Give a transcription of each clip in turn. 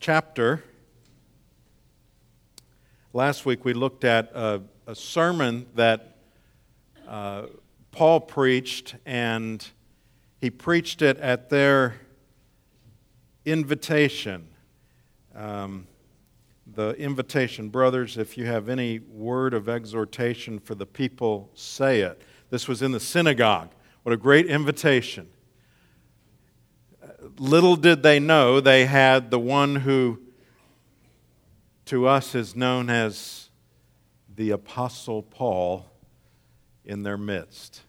chapter. Last week we looked at a, a sermon that uh, Paul preached, and he preached it at their invitation. Um, the invitation, brothers, if you have any word of exhortation for the people, say it. This was in the synagogue. What a great invitation little did they know they had the one who to us is known as the Apostle Paul in their midst.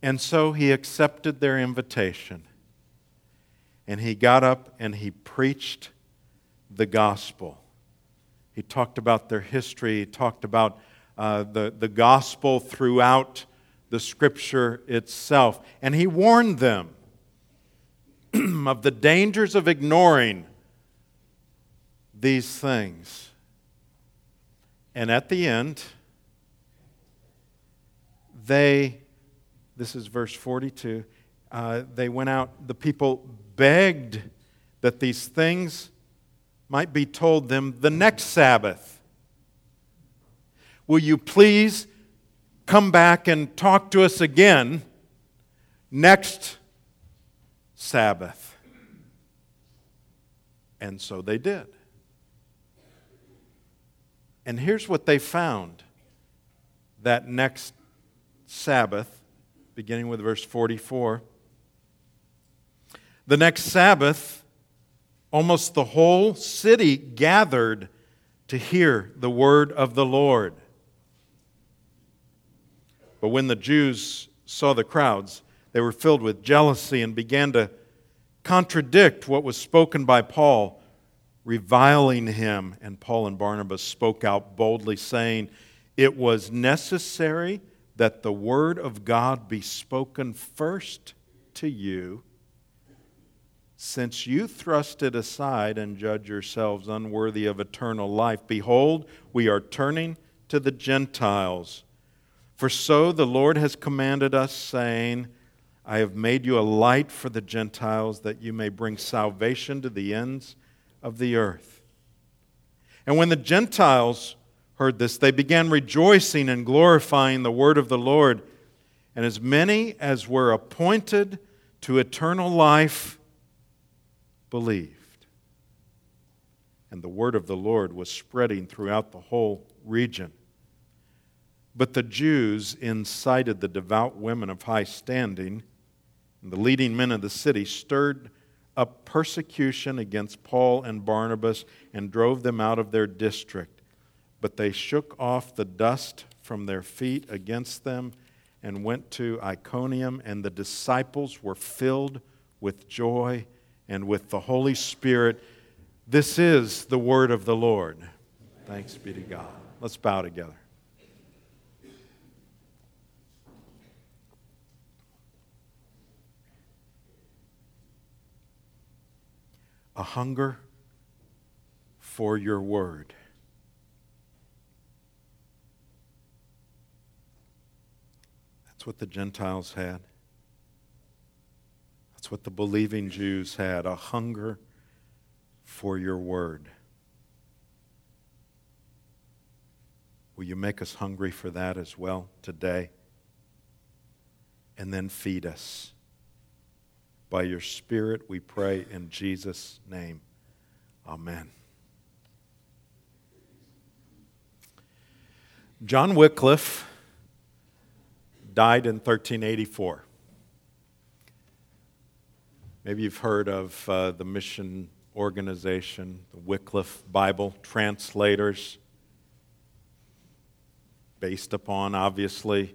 And so he accepted their invitation and he got up and he preached the gospel. He talked about their history, he talked about uh, the, the gospel throughout the scripture itself, and he warned them of the dangers of ignoring these things. And at the end, they, this is verse 42, uh, they went out, the people begged that these things might be told them the next Sabbath. Will you please come back and talk to us again next Sabbath. And so they did. And here's what they found that next Sabbath, beginning with verse 44. The next Sabbath, almost the whole city gathered to hear the word of the Lord. But when the Jews saw the crowds, they were filled with jealousy and began to contradict what was spoken by Paul, reviling him. And Paul and Barnabas spoke out boldly, saying, It was necessary that the word of God be spoken first to you, since you thrust it aside and judge yourselves unworthy of eternal life. Behold, we are turning to the Gentiles. For so the Lord has commanded us, saying, I have made you a light for the Gentiles that you may bring salvation to the ends of the earth. And when the Gentiles heard this, they began rejoicing and glorifying the word of the Lord. And as many as were appointed to eternal life believed. And the word of the Lord was spreading throughout the whole region. But the Jews incited the devout women of high standing the leading men of the city stirred up persecution against Paul and Barnabas and drove them out of their district. But they shook off the dust from their feet against them and went to Iconium, and the disciples were filled with joy and with the Holy Spirit. This is the word of the Lord. Thanks be to God. Let's bow together. A hunger for your word. That's what the Gentiles had. That's what the believing Jews had a hunger for your word. Will you make us hungry for that as well today? And then feed us. By your Spirit, we pray in Jesus' name. Amen. John Wycliffe died in 1384. Maybe you've heard of uh, the mission organization, the Wycliffe Bible Translators, based upon, obviously,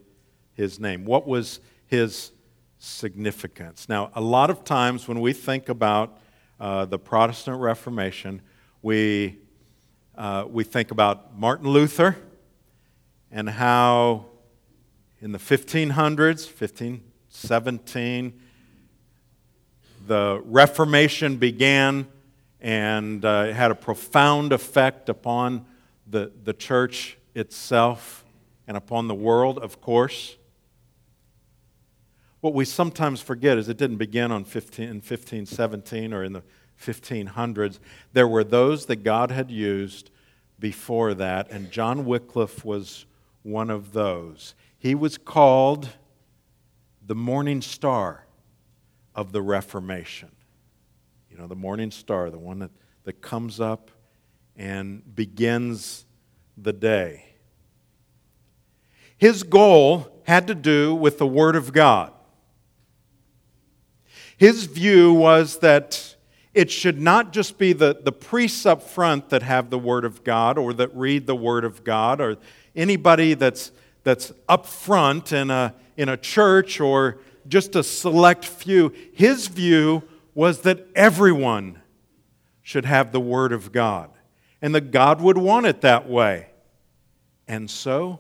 his name. What was his significance. Now, a lot of times when we think about uh, the Protestant Reformation, we, uh, we think about Martin Luther and how in the 1500s, 1517, the Reformation began and uh, it had a profound effect upon the, the church itself and upon the world, of course. What we sometimes forget is it didn't begin on 15, 1517 or in the 1500s. There were those that God had used before that, and John Wycliffe was one of those. He was called the morning star of the Reformation. You know, the morning star, the one that, that comes up and begins the day. His goal had to do with the Word of God. His view was that it should not just be the, the priests up front that have the Word of God or that read the Word of God or anybody that's, that's up front in a, in a church or just a select few. His view was that everyone should have the Word of God and that God would want it that way. And so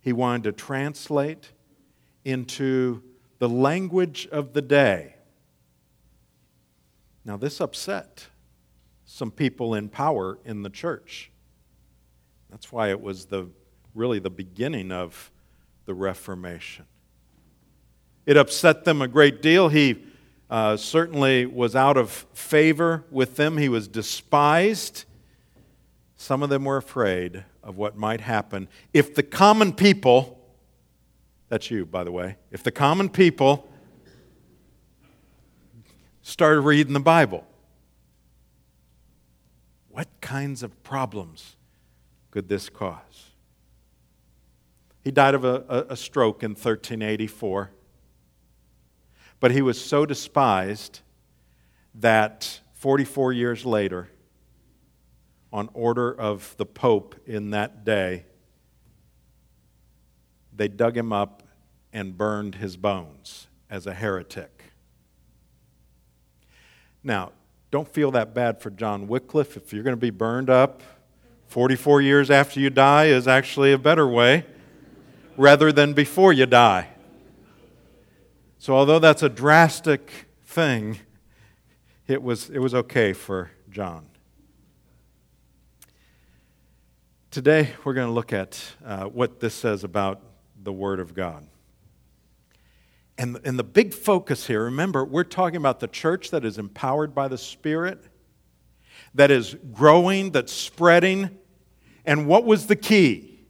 he wanted to translate into the language of the day now, this upset some people in power in the church. That's why it was the, really the beginning of the Reformation. It upset them a great deal. He uh, certainly was out of favor with them, he was despised. Some of them were afraid of what might happen if the common people, that's you, by the way, if the common people started reading the Bible. What kinds of problems could this cause? He died of a, a, stroke in 1384, but he was so despised that 44 years later, on order of the Pope in that day, they dug him up and burned his bones as a heretic. Now, don't feel that bad for John Wycliffe. If you're going to be burned up 44 years after you die, is actually a better way rather than before you die. So, although that's a drastic thing, it was, it was okay for John. Today, we're going to look at uh, what this says about the Word of God. And, and the big focus here, remember, we're talking about the church that is empowered by the Spirit, that is growing, that's spreading. And what was the key?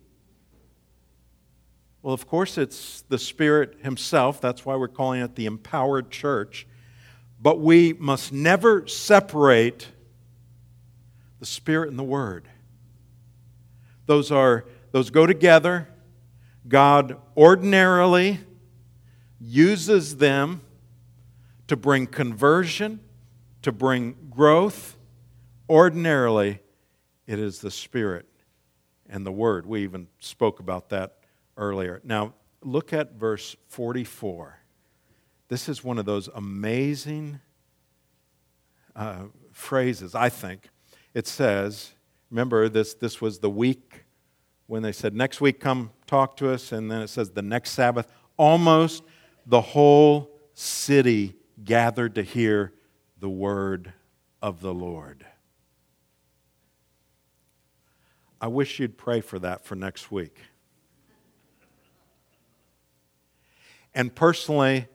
Well, of course, it's the Spirit Himself. That's why we're calling it the empowered church. But we must never separate the Spirit and the Word. Those, are, those go together. God ordinarily uses them to bring conversion, to bring growth. Ordinarily, it is the Spirit and the Word. We even spoke about that earlier. Now, look at verse 44. This is one of those amazing uh, phrases, I think. It says, remember, this, this was the week when they said, next week come talk to us, and then it says the next Sabbath. Almost the whole city gathered to hear the word of the Lord. I wish you'd pray for that for next week. And personally,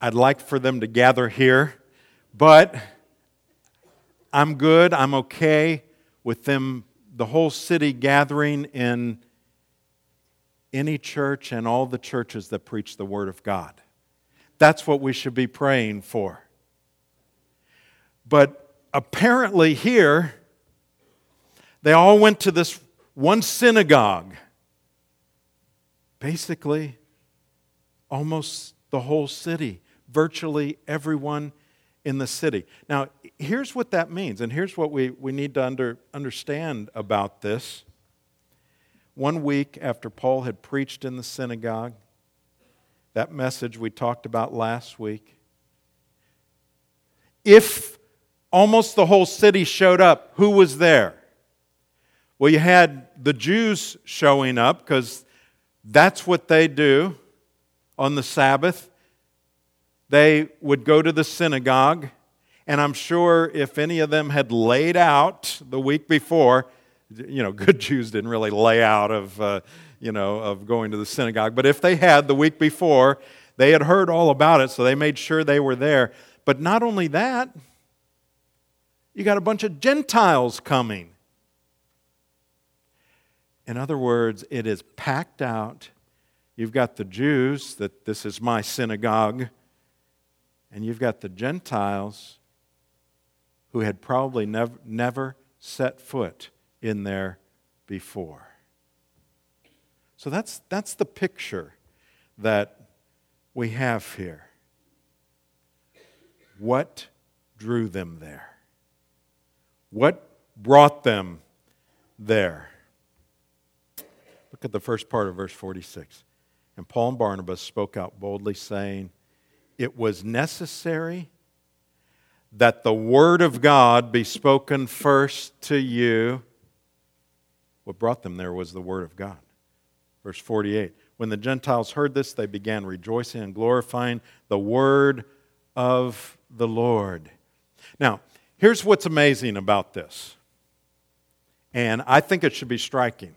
I'd like for them to gather here, but I'm good, I'm okay with them, the whole city gathering in any church and all the churches that preach the Word of God. That's what we should be praying for. But apparently, here, they all went to this one synagogue. Basically, almost the whole city, virtually everyone in the city. Now, here's what that means, and here's what we, we need to under, understand about this. One week after Paul had preached in the synagogue, that message we talked about last week. If almost the whole city showed up, who was there? Well, you had the Jews showing up because that's what they do on the Sabbath. They would go to the synagogue, and I'm sure if any of them had laid out the week before, you know, good Jews didn't really lay out of. Uh, you know, of going to the synagogue. But if they had the week before, they had heard all about it, so they made sure they were there. But not only that, You got a bunch of Gentiles coming. In other words, it is packed out. You've got the Jews, that this is my synagogue, and you've got the Gentiles who had probably never, never set foot in there before. So that's, that's the picture that we have here. What drew them there? What brought them there? Look at the first part of verse 46. And Paul and Barnabas spoke out boldly, saying, It was necessary that the word of God be spoken first to you. What brought them there was the word of God. Verse 48 When the Gentiles heard this, they began rejoicing and glorifying the word of the Lord. Now, here's what's amazing about this, and I think it should be striking.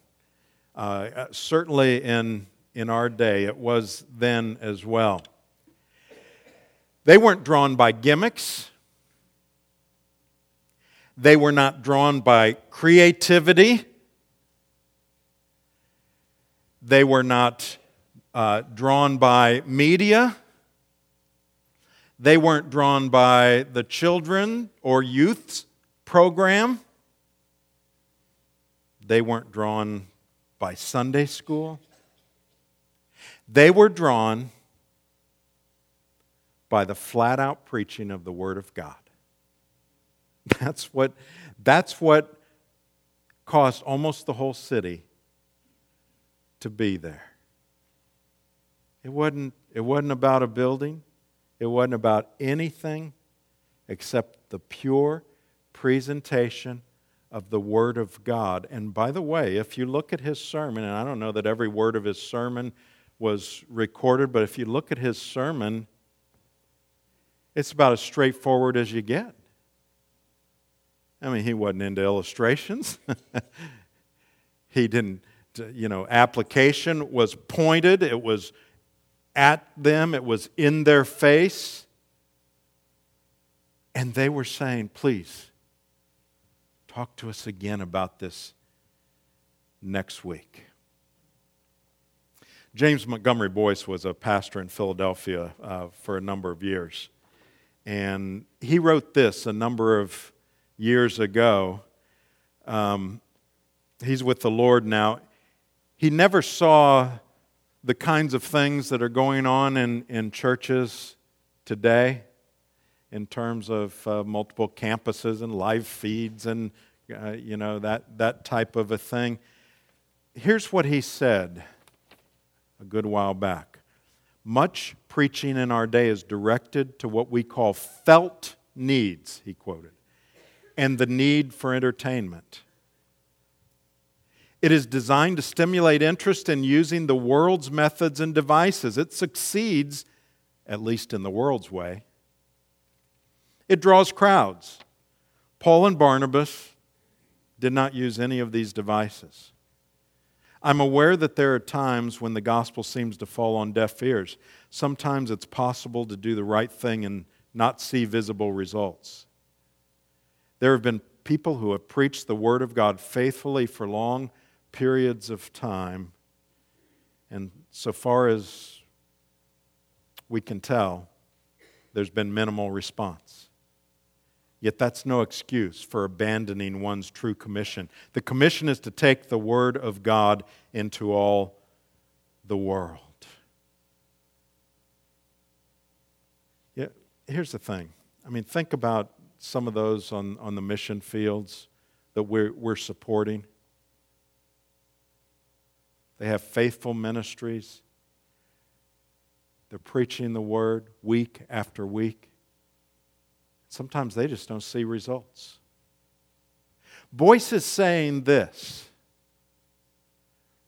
Uh, certainly in, in our day, it was then as well. They weren't drawn by gimmicks. They were not drawn by creativity. They were not uh, drawn by media. They weren't drawn by the children or youth's program. They weren't drawn by Sunday school. They were drawn by the flat out preaching of the Word of God. That's what, that's what caused almost the whole city to be there. It wasn't, it wasn't about a building, it wasn't about anything except the pure presentation of the Word of God. And by the way, if you look at his sermon, and I don't know that every word of his sermon was recorded, but if you look at his sermon, it's about as straightforward as you get. I mean, he wasn't into illustrations. he didn't, you know, application was pointed, it was at them, it was in their face. And they were saying, please, talk to us again about this next week. James Montgomery Boice was a pastor in Philadelphia uh, for a number of years. And he wrote this a number of years ago. Um, he's with the Lord now. He never saw the kinds of things that are going on in, in churches today in terms of uh, multiple campuses and live feeds and uh, you know that, that type of a thing here's what he said a good while back much preaching in our day is directed to what we call felt needs he quoted and the need for entertainment. It is designed to stimulate interest in using the world's methods and devices. It succeeds, at least in the world's way. It draws crowds. Paul and Barnabas did not use any of these devices. I'm aware that there are times when the gospel seems to fall on deaf ears. Sometimes it's possible to do the right thing and not see visible results. There have been people who have preached the Word of God faithfully for long periods of time. And so far as we can tell, there's been minimal response. Yet that's no excuse for abandoning one's true commission. The commission is to take the Word of God into all the world. Yeah, here's the thing. I mean, think about some of those on, on the mission fields that we're, we're supporting. They have faithful ministries. They're preaching the word week after week. Sometimes they just don't see results. Boice is saying this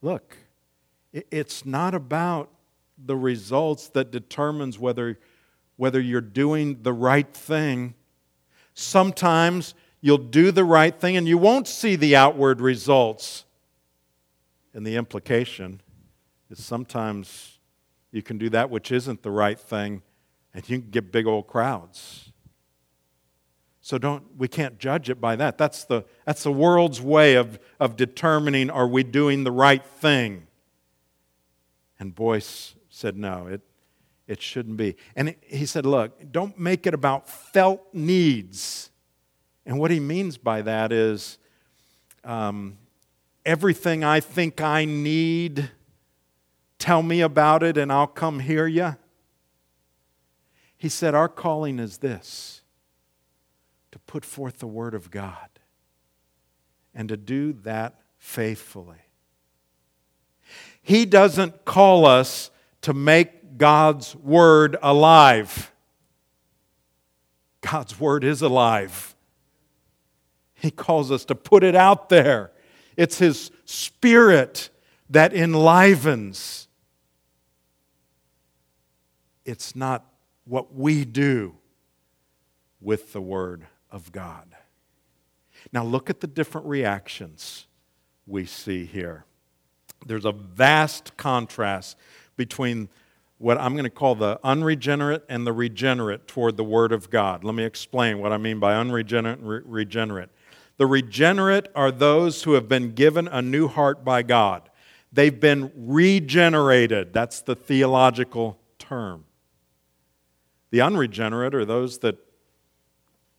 look, it's not about the results that determines whether, whether you're doing the right thing Sometimes you'll do the right thing and you won't see the outward results. And the implication is sometimes you can do that which isn't the right thing and you can get big old crowds. So don't we can't judge it by that. That's the that's the world's way of, of determining are we doing the right thing. And Boice said, no, it it shouldn't be. And he said, look, don't make it about felt needs. And what he means by that is um, everything I think I need, tell me about it and I'll come hear you. He said, Our calling is this to put forth the Word of God and to do that faithfully. He doesn't call us to make God's Word alive. God's Word is alive. He calls us to put it out there. It's His Spirit that enlivens. It's not what we do with the Word of God. Now, look at the different reactions we see here. There's a vast contrast between what I'm going to call the unregenerate and the regenerate toward the Word of God. Let me explain what I mean by unregenerate and re- regenerate. The regenerate are those who have been given a new heart by God. They've been regenerated. That's the theological term. The unregenerate are those that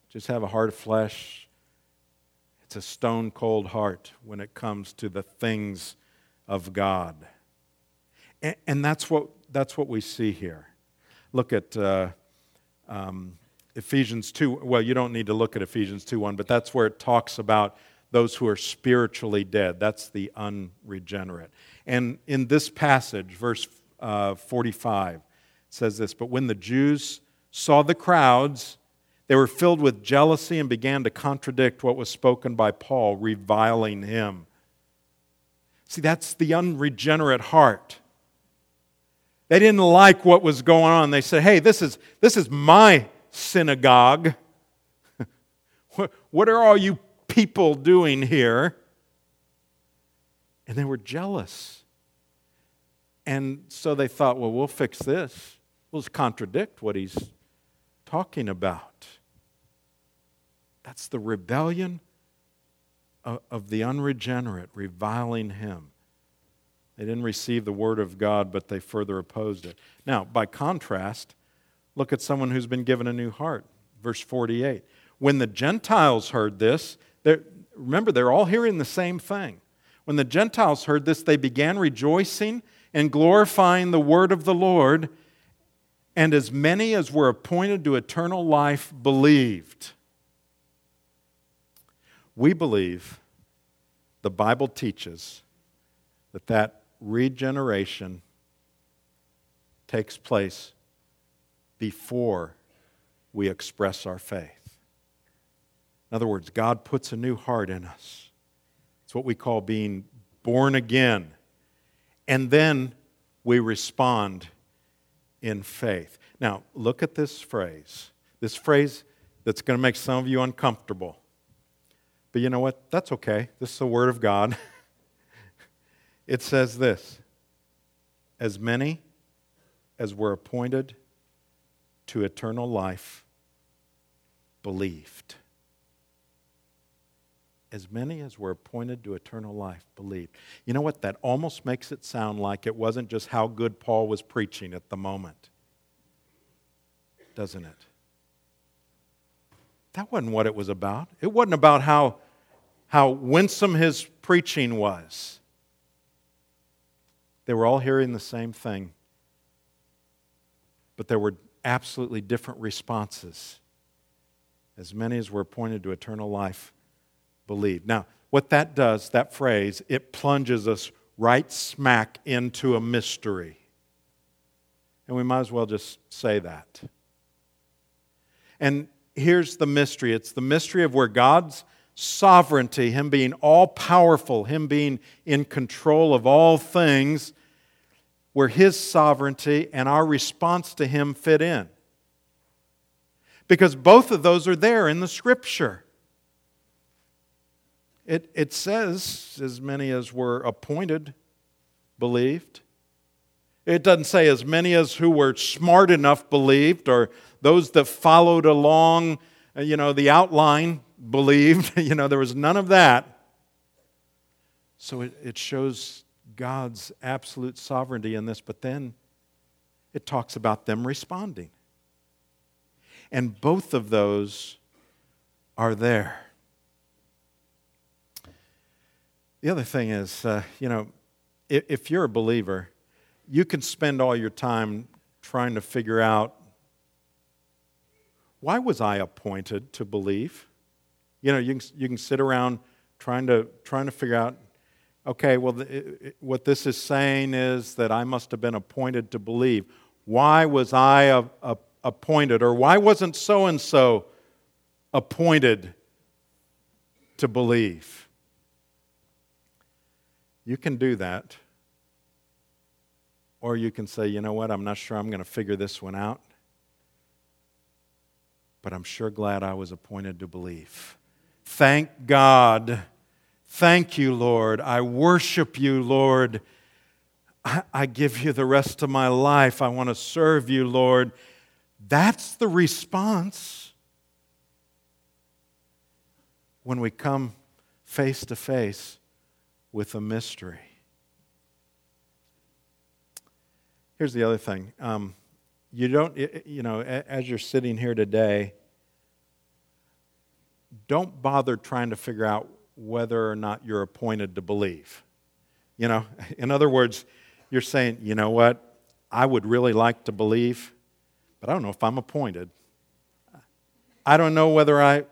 just have a heart of flesh. It's a stone cold heart when it comes to the things of God. And, and that's, what, that's what we see here. Look at uh, um, Ephesians 2. Well, you don't need to look at Ephesians 2 1, but that's where it talks about those who are spiritually dead. That's the unregenerate. And in this passage, verse uh, 45, says this But when the Jews saw the crowds, they were filled with jealousy and began to contradict what was spoken by Paul, reviling him. See, that's the unregenerate heart. They didn't like what was going on. They said, hey, this is, this is my synagogue. what are all you people doing here? And they were jealous. And so they thought, well, we'll fix this. We'll just contradict what he's talking about. That's the rebellion of the unregenerate, reviling him. They didn't receive the word of God, but they further opposed it. Now, by contrast, look at someone who's been given a new heart. Verse 48. When the Gentiles heard this, remember, they're all hearing the same thing. When the Gentiles heard this, they began rejoicing and glorifying the word of the Lord, and as many as were appointed to eternal life believed. We believe the Bible teaches that that regeneration takes place before we express our faith. In other words, God puts a new heart in us. It's what we call being born again. And then we respond in faith. Now, look at this phrase. This phrase that's going to make some of you uncomfortable. But you know what? That's okay. This is the Word of God. it says this As many as were appointed to eternal life believed. As many as were appointed to eternal life believed. You know what? That almost makes it sound like it wasn't just how good Paul was preaching at the moment, doesn't it? That wasn't what it was about. It wasn't about how how winsome his preaching was. They were all hearing the same thing, but there were absolutely different responses. As many as were appointed to eternal life believed. Now, what that does, that phrase, it plunges us right smack into a mystery. And we might as well just say that. And here's the mystery it's the mystery of where God's sovereignty, Him being all powerful, Him being in control of all things, where His sovereignty and our response to Him fit in. Because both of those are there in the Scripture. It, it says, as many as were appointed believed. It doesn't say as many as who were smart enough believed or those that followed along you know, the outline believed. you know, there was none of that. So it, it shows God's absolute sovereignty in this, but then it talks about them responding. And both of those are there. The other thing is, uh, you know, if, if you're a believer, you can spend all your time trying to figure out why was I appointed to believe? You know, you can, you can sit around trying to, trying to figure out, okay, well, what this is saying is that I must have been appointed to believe. Why was I a, a, appointed? Or why wasn't so and so appointed to believe? You can do that. Or you can say, you know what, I'm not sure I'm going to figure this one out but I'm sure glad I was appointed to believe. Thank God. Thank you, Lord. I worship you, Lord. I, give you the rest of my life. I want to serve you, Lord. That's the response when we come face to face with a mystery. Here's the other thing. Um, you don't, you know, as you're sitting here today, don't bother trying to figure out whether or not you're appointed to believe. You know, in other words, you're saying, you know what, I would really like to believe, but I don't know if I'm appointed. I don't know whether I,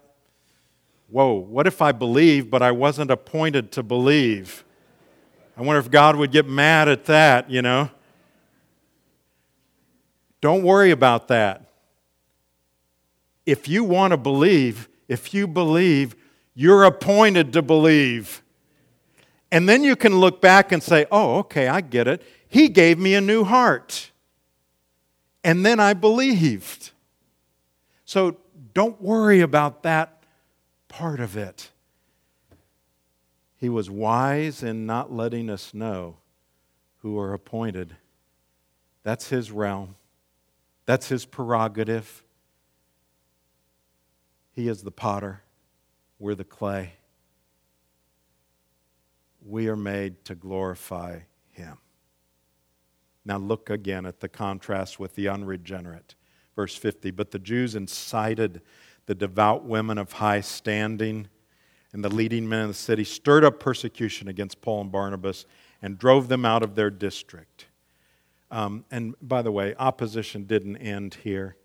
whoa, what if I believe, but I wasn't appointed to believe? I wonder if God would get mad at that, you know? Don't worry about that. If you want to believe, if you believe, you're appointed to believe. And then you can look back and say, oh, okay, I get it. He gave me a new heart. And then I believed. So don't worry about that part of it. He was wise in not letting us know who are appointed. That's his realm. That's his prerogative. He is the potter, we're the clay. We are made to glorify him. Now look again at the contrast with the unregenerate. Verse 50 But the Jews incited the devout women of high standing and the leading men of the city, stirred up persecution against Paul and Barnabas, and drove them out of their district. Um, and by the way, opposition didn't end here,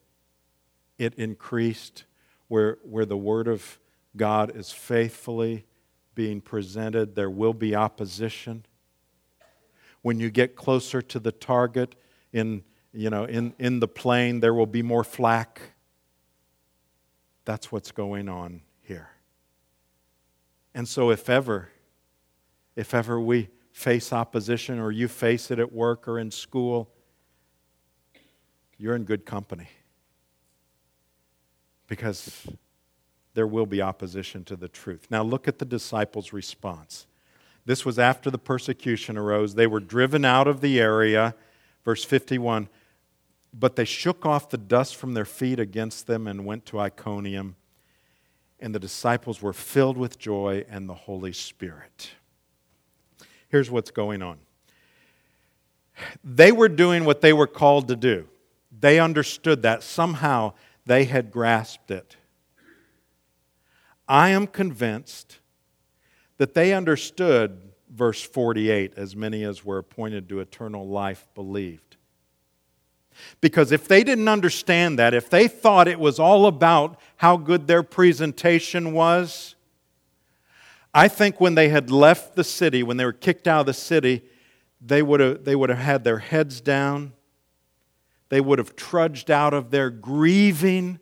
it increased where, where the Word of God is faithfully being presented. There will be opposition. When you get closer to the target in, you know, in, in the plane, there will be more flak. That's what's going on here. And so, if ever, if ever we face opposition or you face it at work or in school, you're in good company. Because there will be opposition to the truth. Now, look at the disciples' response. This was after the persecution arose. They were driven out of the area. Verse 51 But they shook off the dust from their feet against them and went to Iconium. And the disciples were filled with joy and the Holy Spirit. Here's what's going on they were doing what they were called to do, they understood that. Somehow they had grasped it. I am convinced that they understood verse 48 as many as were appointed to eternal life believed. Because if they didn't understand that, if they thought it was all about how good their presentation was, I think when they had left the city, when they were kicked out of the city, they would have, they would have had their heads down. They would have trudged out of there grieving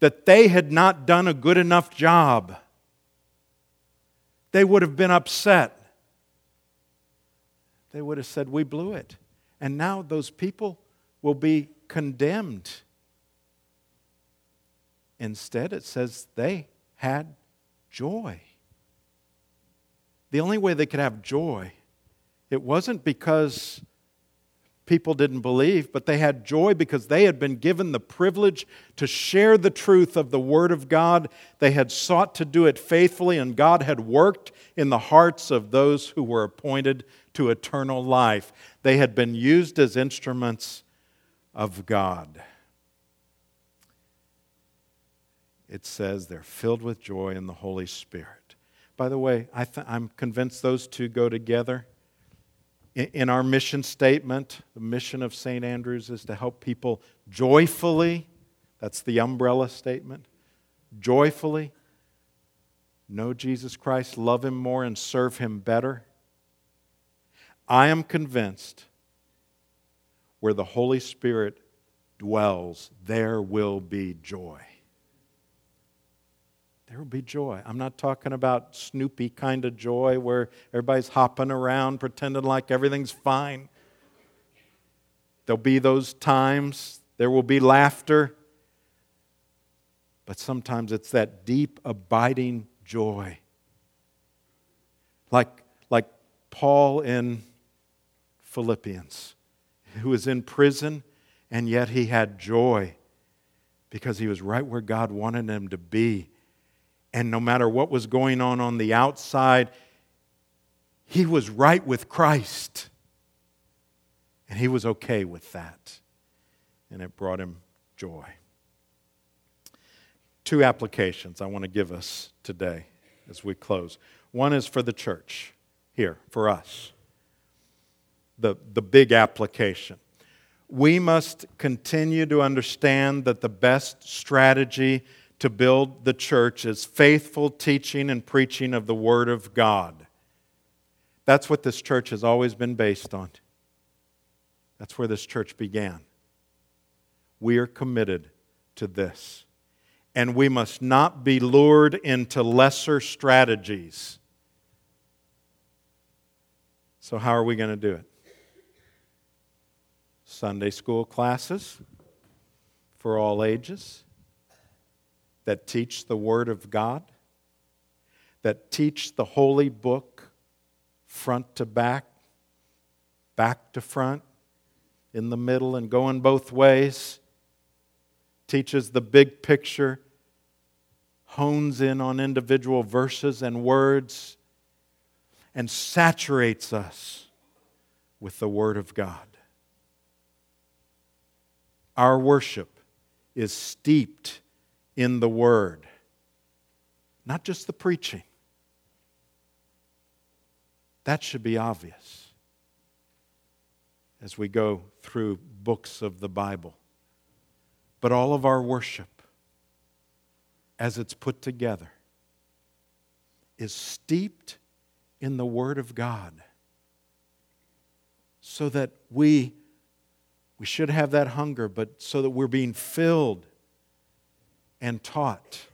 that they had not done a good enough job. They would have been upset. They would have said, We blew it. And now those people will be condemned. Instead, it says they had joy the only way they could have joy, it wasn't because people didn't believe, but they had joy because they had been given the privilege to share the truth of the Word of God. They had sought to do it faithfully, and God had worked in the hearts of those who were appointed to eternal life. They had been used as instruments of God. It says they're filled with joy in the Holy Spirit. By the way, I am convinced those two go together. In our mission statement, the mission of St. Andrews is to help people joyfully, that's the umbrella statement, joyfully know Jesus Christ, love Him more, and serve Him better. I am convinced where the Holy Spirit dwells, there will be joy there will be joy. I'm not talking about Snoopy kind of joy where everybody's hopping around pretending like everything's fine. There'll be those times, there will be laughter, but sometimes it's that deep, abiding joy. Like, like Paul in Philippians, who was in prison, and yet he had joy because he was right where God wanted him to be and no matter what was going on on the outside, he was right with Christ. And he was okay with that. And it brought him joy. Two applications I want to give us today as we close. One is for the church, here, for us. The, the big application. We must continue to understand that the best strategy to build the church is faithful teaching and preaching of the Word of God. That's what this church has always been based on. That's where this church began. We are committed to this. And we must not be lured into lesser strategies. So, how are we going to do it? Sunday school classes for all ages that teach the Word of God, that teach the holy book front to back, back to front, in the middle, and going both ways, teaches the big picture, hones in on individual verses and words, and saturates us with the Word of God. Our worship is steeped in the Word, not just the preaching. That should be obvious as we go through books of the Bible. But all of our worship, as it's put together, is steeped in the Word of God so that we, we should have that hunger, but so that we're being filled and taught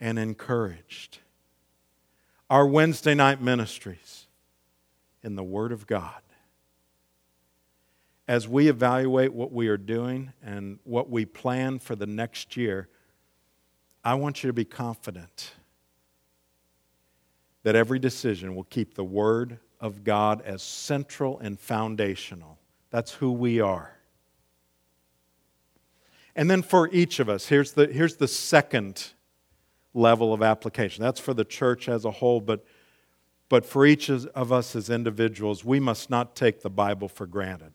and encouraged. Our Wednesday night ministries in the Word of God. As we evaluate what we are doing and what we plan for the next year, I want you to be confident that every decision will keep the Word of God as central and foundational. That's who we are. And then for each of us, here's the, here's the second level of application. That's for the church as a whole, but, but for each of us as individuals, we must not take the Bible for granted.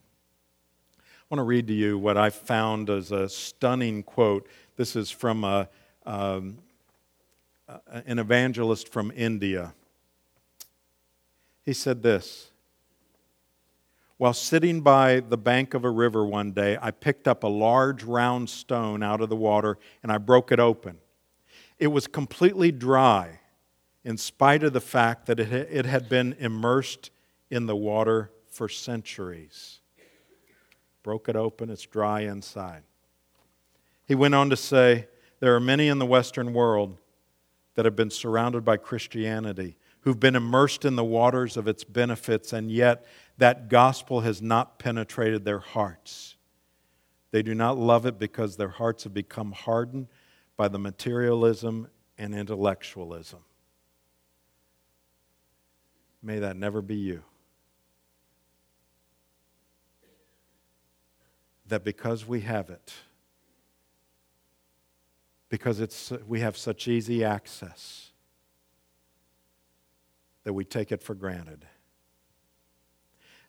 I want to read to you what I found as a stunning quote. This is from a, um, an evangelist from India. He said this while sitting by the bank of a river one day, I picked up a large round stone out of the water and I broke it open. It was completely dry, in spite of the fact that it had been immersed in the water for centuries. Broke it open, it's dry inside. He went on to say, There are many in the Western world that have been surrounded by Christianity, who've been immersed in the waters of its benefits, and yet that gospel has not penetrated their hearts. They do not love it because their hearts have become hardened by the materialism and intellectualism. May that never be you. that because we have it, because it's, we have such easy access, that we take it for granted.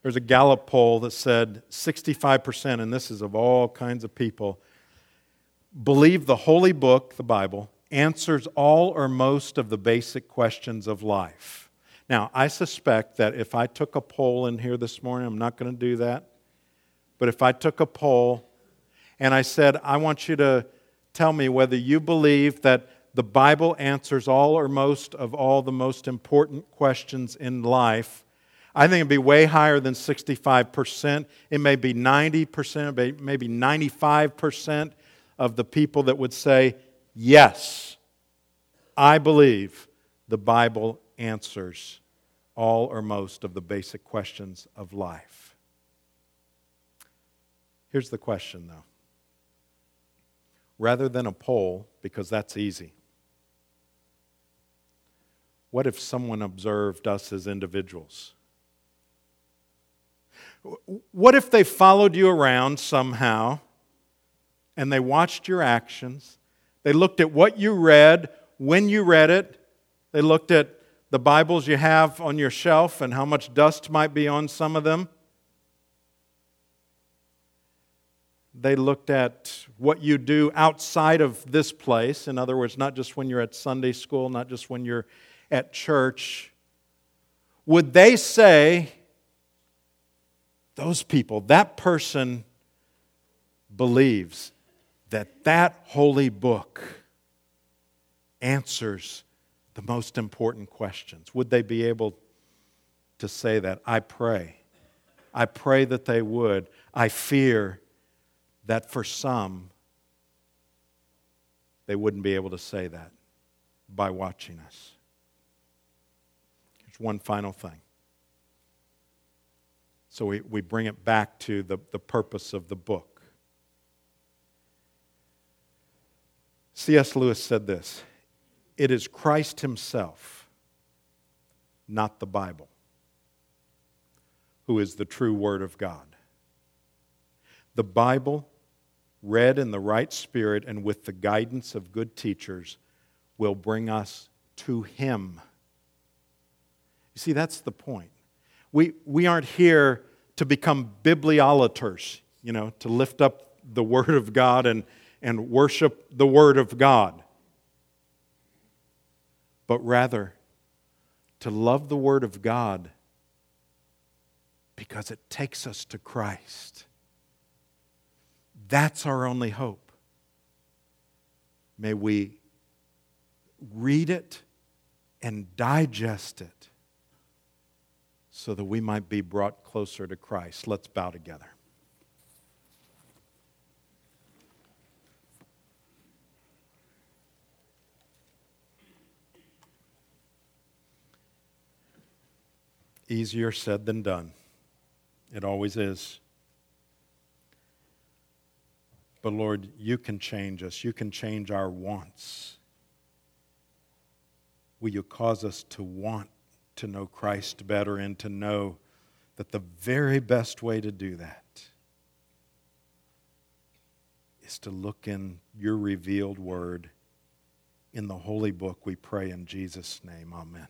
There's a Gallup poll that said 65%, and this is of all kinds of people, believe the holy book, the Bible, answers all or most of the basic questions of life. Now, I suspect that if I took a poll in here this morning, I'm not going to do that, but if I took a poll and I said, I want you to tell me whether you believe that the Bible answers all or most of all the most important questions in life, I think it'd be way higher than 65%. It may be 90%, maybe 95% of the people that would say, Yes, I believe the Bible answers all or most of the basic questions of life. Here's the question, though. Rather than a poll, because that's easy, what if someone observed us as individuals? What if they followed you around somehow and they watched your actions? They looked at what you read, when you read it. They looked at the Bibles you have on your shelf and how much dust might be on some of them. They looked at what you do outside of this place. In other words, not just when you're at Sunday school, not just when you're at church. Would they say, those people, that person believes that that holy book answers the most important questions. Would they be able to say that? I pray. I pray that they would. I fear that for some, they wouldn't be able to say that by watching us. Here's one final thing. So we, we bring it back to the, the purpose of the book. C.S. Lewis said this It is Christ Himself, not the Bible, who is the true Word of God. The Bible, read in the right spirit and with the guidance of good teachers, will bring us to Him. You see, that's the point. We, we aren't here to become bibliolaters, you know, to lift up the Word of God and and worship the Word of God, but rather to love the Word of God because it takes us to Christ. That's our only hope. May we read it and digest it so that we might be brought closer to Christ. Let's bow together. Easier said than done. It always is. But Lord, you can change us. You can change our wants. Will you cause us to want to know Christ better and to know that the very best way to do that is to look in your revealed word in the holy book, we pray in Jesus' name. Amen.